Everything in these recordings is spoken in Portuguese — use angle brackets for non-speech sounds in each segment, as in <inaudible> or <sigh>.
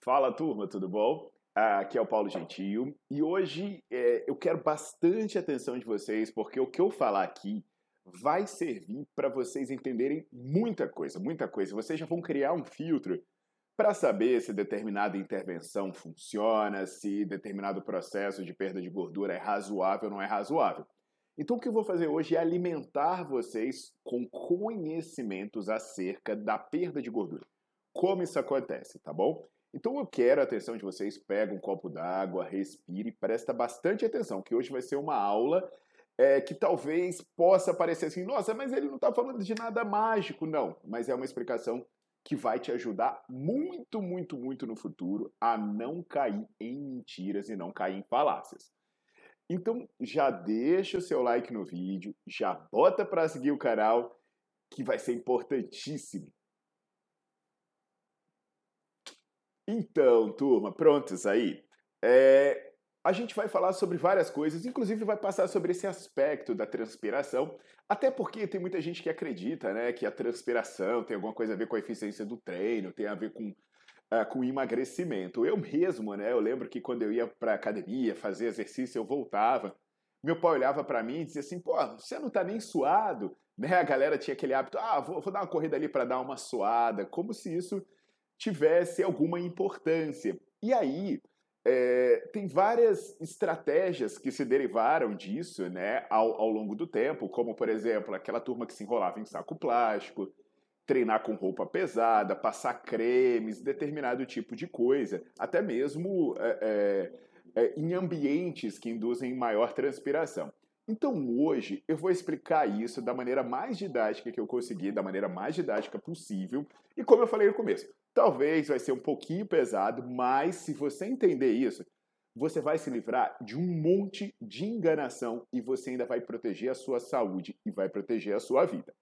Fala turma, tudo bom? Aqui é o Paulo Gentil e hoje é, eu quero bastante atenção de vocês porque o que eu falar aqui vai servir para vocês entenderem muita coisa, muita coisa. Vocês já vão criar um filtro para saber se determinada intervenção funciona, se determinado processo de perda de gordura é razoável ou não é razoável. Então, o que eu vou fazer hoje é alimentar vocês com conhecimentos acerca da perda de gordura. Como isso acontece, tá bom? Então eu quero a atenção de vocês, pega um copo d'água, respire, presta bastante atenção, que hoje vai ser uma aula é, que talvez possa parecer assim, nossa, mas ele não está falando de nada mágico, não, mas é uma explicação que vai te ajudar muito, muito, muito no futuro a não cair em mentiras e não cair em falácias. Então já deixa o seu like no vídeo, já bota para seguir o canal, que vai ser importantíssimo. Então, turma, prontos aí? É, a gente vai falar sobre várias coisas, inclusive vai passar sobre esse aspecto da transpiração, até porque tem muita gente que acredita né, que a transpiração tem alguma coisa a ver com a eficiência do treino, tem a ver com, uh, com emagrecimento. Eu mesmo, né, eu lembro que quando eu ia para academia fazer exercício, eu voltava, meu pai olhava para mim e dizia assim, pô, você não tá nem suado, né? A galera tinha aquele hábito, ah, vou, vou dar uma corrida ali para dar uma suada, como se isso tivesse alguma importância. E aí, é, tem várias estratégias que se derivaram disso né, ao, ao longo do tempo, como, por exemplo, aquela turma que se enrolava em saco plástico, treinar com roupa pesada, passar cremes, determinado tipo de coisa, até mesmo é, é, é em ambientes que induzem maior transpiração. Então hoje eu vou explicar isso da maneira mais didática que eu conseguir, da maneira mais didática possível. E como eu falei no começo, talvez vai ser um pouquinho pesado, mas se você entender isso, você vai se livrar de um monte de enganação e você ainda vai proteger a sua saúde e vai proteger a sua vida.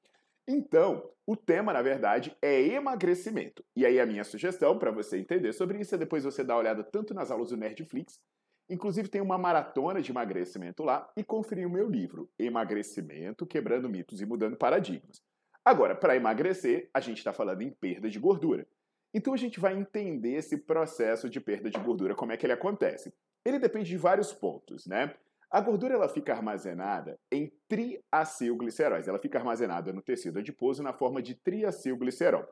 Então, o tema, na verdade, é emagrecimento. E aí a minha sugestão para você entender sobre isso é depois você dar uma olhada tanto nas aulas do Nerdflix Inclusive, tem uma maratona de emagrecimento lá e conferir o meu livro, Emagrecimento, Quebrando Mitos e Mudando Paradigmas. Agora, para emagrecer, a gente está falando em perda de gordura. Então, a gente vai entender esse processo de perda de gordura, como é que ele acontece. Ele depende de vários pontos, né? A gordura ela fica armazenada em triacilgliceróis. Ela fica armazenada no tecido adiposo na forma de triacilglicerol.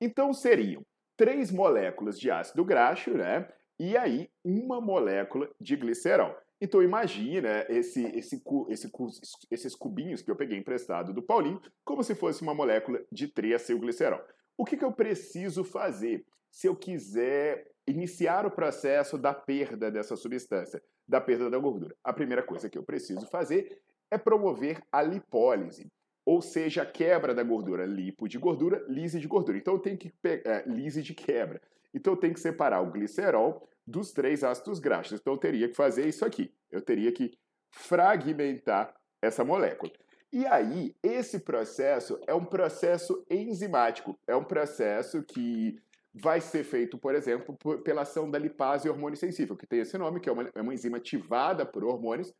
Então, seriam três moléculas de ácido graxo, né? e aí uma molécula de glicerol. Então imagina esse, esse, esse, esses cubinhos que eu peguei emprestado do Paulinho como se fosse uma molécula de triacilglicerol. O que, que eu preciso fazer se eu quiser iniciar o processo da perda dessa substância, da perda da gordura? A primeira coisa que eu preciso fazer é promover a lipólise, ou seja, a quebra da gordura, lipo de gordura, lise de gordura. Então eu tenho que é, lise de quebra. Então eu tenho que separar o glicerol dos três ácidos graxos. Então eu teria que fazer isso aqui. Eu teria que fragmentar essa molécula. E aí, esse processo é um processo enzimático. É um processo que vai ser feito, por exemplo, pela ação da lipase hormônio sensível, que tem esse nome, que é uma, é uma enzima ativada por hormônios,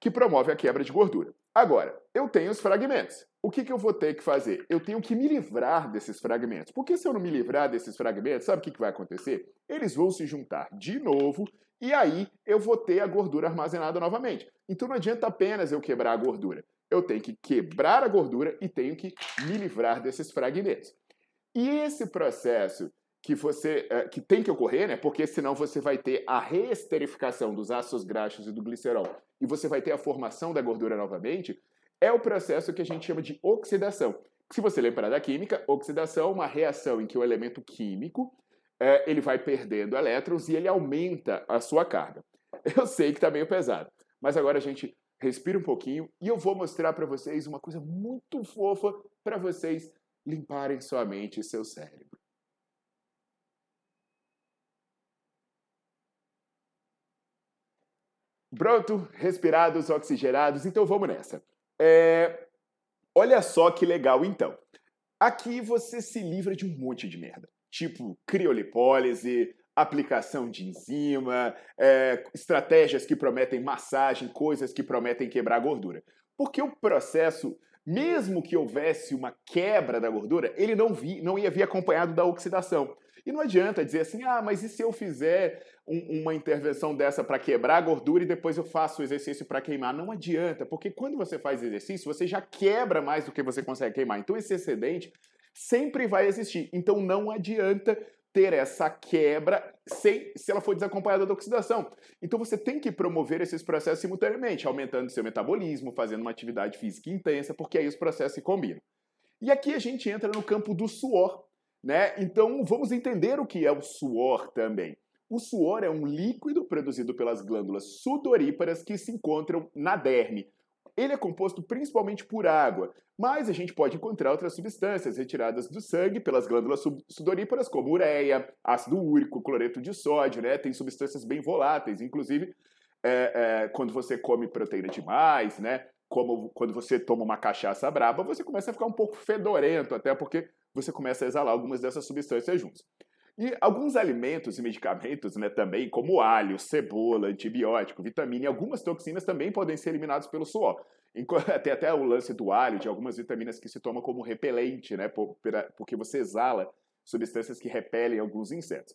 que promove a quebra de gordura. Agora, eu tenho os fragmentos. O que, que eu vou ter que fazer? Eu tenho que me livrar desses fragmentos. Porque se eu não me livrar desses fragmentos, sabe o que, que vai acontecer? Eles vão se juntar de novo e aí eu vou ter a gordura armazenada novamente. Então não adianta apenas eu quebrar a gordura. Eu tenho que quebrar a gordura e tenho que me livrar desses fragmentos. E esse processo que você é, que tem que ocorrer, né? Porque senão você vai ter a reesterificação dos ácidos graxos e do glicerol e você vai ter a formação da gordura novamente, é o processo que a gente chama de oxidação. Se você lembrar da química, oxidação é uma reação em que o elemento químico é, ele vai perdendo elétrons e ele aumenta a sua carga. Eu sei que está meio pesado, mas agora a gente respira um pouquinho e eu vou mostrar para vocês uma coisa muito fofa para vocês limparem sua mente e seu cérebro. Pronto, respirados, oxigenados, então vamos nessa. É... Olha só que legal então. Aqui você se livra de um monte de merda, tipo criolipólise, aplicação de enzima, é, estratégias que prometem massagem, coisas que prometem quebrar a gordura. Porque o processo, mesmo que houvesse uma quebra da gordura, ele não, vi, não ia vir acompanhado da oxidação. E não adianta dizer assim, ah, mas e se eu fizer um, uma intervenção dessa para quebrar a gordura e depois eu faço o exercício para queimar? Não adianta, porque quando você faz exercício, você já quebra mais do que você consegue queimar. Então esse excedente sempre vai existir. Então não adianta ter essa quebra sem, se ela for desacompanhada da oxidação. Então você tem que promover esses processos simultaneamente, aumentando seu metabolismo, fazendo uma atividade física intensa, porque aí os processos se combinam. E aqui a gente entra no campo do suor, né? Então vamos entender o que é o suor também. O suor é um líquido produzido pelas glândulas sudoríparas que se encontram na derme, ele é composto principalmente por água, mas a gente pode encontrar outras substâncias retiradas do sangue pelas glândulas sudoríparas, como ureia, ácido úrico, cloreto de sódio, né? Tem substâncias bem voláteis, inclusive é, é, quando você come proteína demais, né? Como quando você toma uma cachaça braba, você começa a ficar um pouco fedorento, até porque você começa a exalar algumas dessas substâncias juntas. E alguns alimentos e medicamentos, né, também, como alho, cebola, antibiótico, vitamina e algumas toxinas também podem ser eliminados pelo suor. <laughs> Tem até o lance do alho, de algumas vitaminas que se toma como repelente, né, porque você exala substâncias que repelem alguns insetos.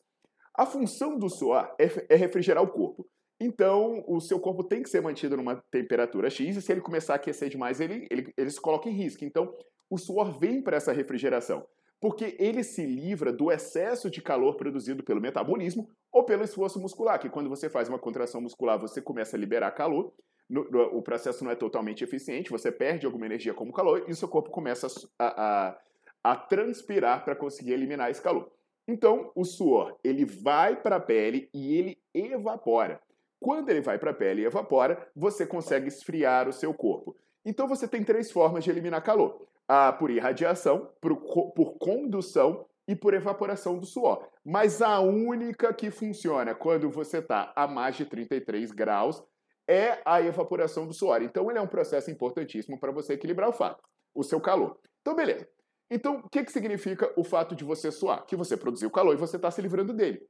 A função do suor é, é refrigerar o corpo. Então, o seu corpo tem que ser mantido numa temperatura X, e se ele começar a aquecer demais, ele, ele, ele se coloca em risco. Então, o suor vem para essa refrigeração porque ele se livra do excesso de calor produzido pelo metabolismo ou pelo esforço muscular, que quando você faz uma contração muscular, você começa a liberar calor, no, no, o processo não é totalmente eficiente, você perde alguma energia como calor e o seu corpo começa a, a, a transpirar para conseguir eliminar esse calor. Então, o suor, ele vai para a pele e ele evapora. Quando ele vai para a pele e evapora, você consegue esfriar o seu corpo. Então, você tem três formas de eliminar calor ah, por irradiação, por, por condução e por evaporação do suor. Mas a única que funciona quando você está a mais de 33 graus é a evaporação do suor. Então, ele é um processo importantíssimo para você equilibrar o fato, o seu calor. Então, beleza. Então, o que, que significa o fato de você suar? Que você produziu calor e você está se livrando dele.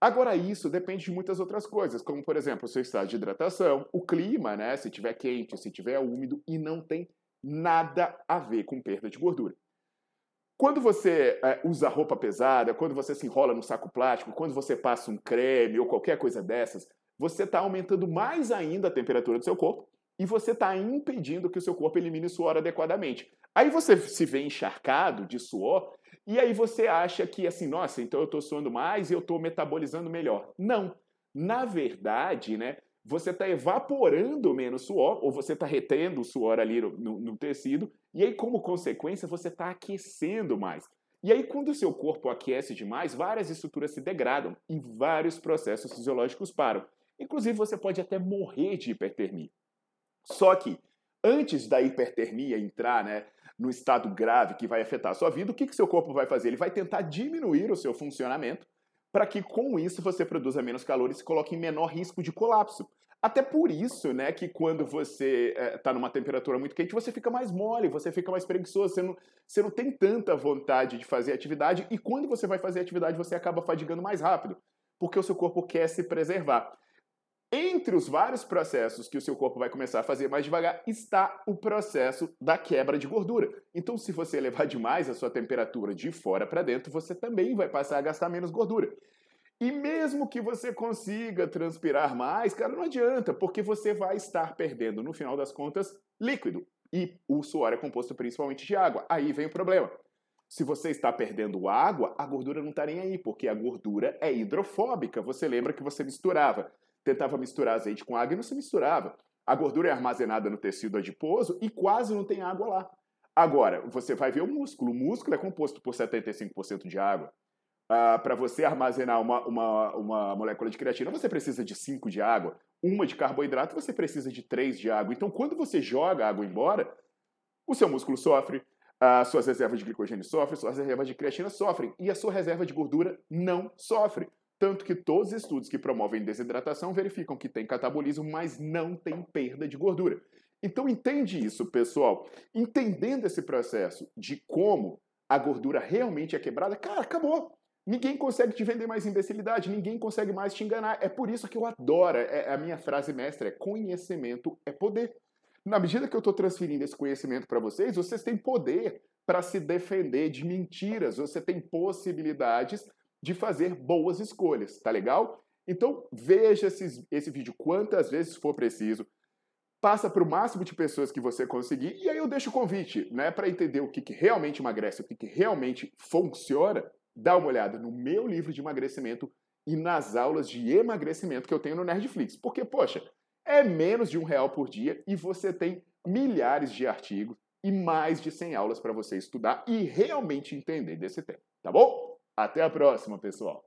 Agora, isso depende de muitas outras coisas, como, por exemplo, o seu estado de hidratação, o clima, né? Se tiver quente, se tiver úmido, e não tem nada a ver com perda de gordura. Quando você é, usa roupa pesada, quando você se enrola no saco plástico, quando você passa um creme ou qualquer coisa dessas, você está aumentando mais ainda a temperatura do seu corpo e você está impedindo que o seu corpo elimine suor adequadamente. Aí você se vê encharcado de suor e aí você acha que assim, nossa, então eu estou suando mais e eu estou metabolizando melhor. Não. Na verdade, né, você está evaporando menos suor, ou você está retendo o suor ali no, no, tecido, e aí, como consequência, você está aquecendo mais. E aí, quando o seu corpo aquece demais, várias estruturas se degradam e vários processos fisiológicos param. Inclusive, você pode até morrer de hipertermia. Só que, antes da hipertermia entrar né, no estado grave que vai afetar a sua vida, o que, que seu corpo vai fazer? Ele vai tentar diminuir o seu funcionamento para que com isso você produza menos calor e se coloque em menor risco de colapso. Até por isso, né, que quando você está eh, é, numa temperatura muito quente, você fica mais mole, você fica mais preguiçoso, você não, você não tem tanta vontade de fazer atividade, e quando você vai fazer atividade, você acaba fadigando mais rápido, porque o seu corpo quer se preservar. Entre os vários processos que o seu corpo vai começar a fazer mais devagar está o processo da quebra de gordura. Então, se você elevar demais a sua temperatura de fora para dentro, você também vai passar a gastar menos gordura. E mesmo que você consiga transpirar mais, cara, não adianta, porque você vai estar perdendo, no final das contas, líquido. E o suor é composto principalmente de água. Aí vem o problema. Se você está perdendo água, a gordura não está nem aí, porque a gordura é hidrofóbica. Você lembra que você misturava, tentava misturar azeite com água e não se misturava. A gordura é armazenada no tecido adiposo e quase não tem água lá. Agora, você vai ver o músculo. O músculo é composto por 75% de água. Ah, para você armazenar uma, uma, uma molécula de creatina, você precisa de 5 de água. Uma de carboidrato, você precisa de 3 de água. Então, quando você joga a água embora, o seu músculo sofre, as suas reservas de glicogênio sofrem, suas reservas de creatina sofrem e a sua reserva de gordura não sofre. Tanto que todos os estudos que promovem desidratação verificam que tem catabolismo, mas não tem perda de gordura. Então entende isso, pessoal. Entendendo esse processo de como a gordura realmente é quebrada, cara, acabou. Ninguém consegue te vender mais imbecilidade, ninguém consegue mais te enganar. É por isso que eu adoro, é, a minha frase mestra é conhecimento é poder. Na medida que eu estou transferindo esse conhecimento para vocês, vocês têm poder para se defender de mentiras, você tem possibilidades de fazer boas escolhas, tá legal? Então veja esse, vídeo quantas vezes for preciso, passa para o máximo de pessoas que você conseguir, e aí eu deixo o convite, né, para entender o que, que realmente emagrece, o que, que realmente funciona, dá uma olhada no meu livro de emagrecimento e nas aulas de emagrecimento que eu tenho no Nerdflix. Porque, poxa, é menos de um real por dia e você tem milhares de artigos e mais de 100 aulas para você estudar e realmente entender desse tema, tá bom? Até a próxima, pessoal!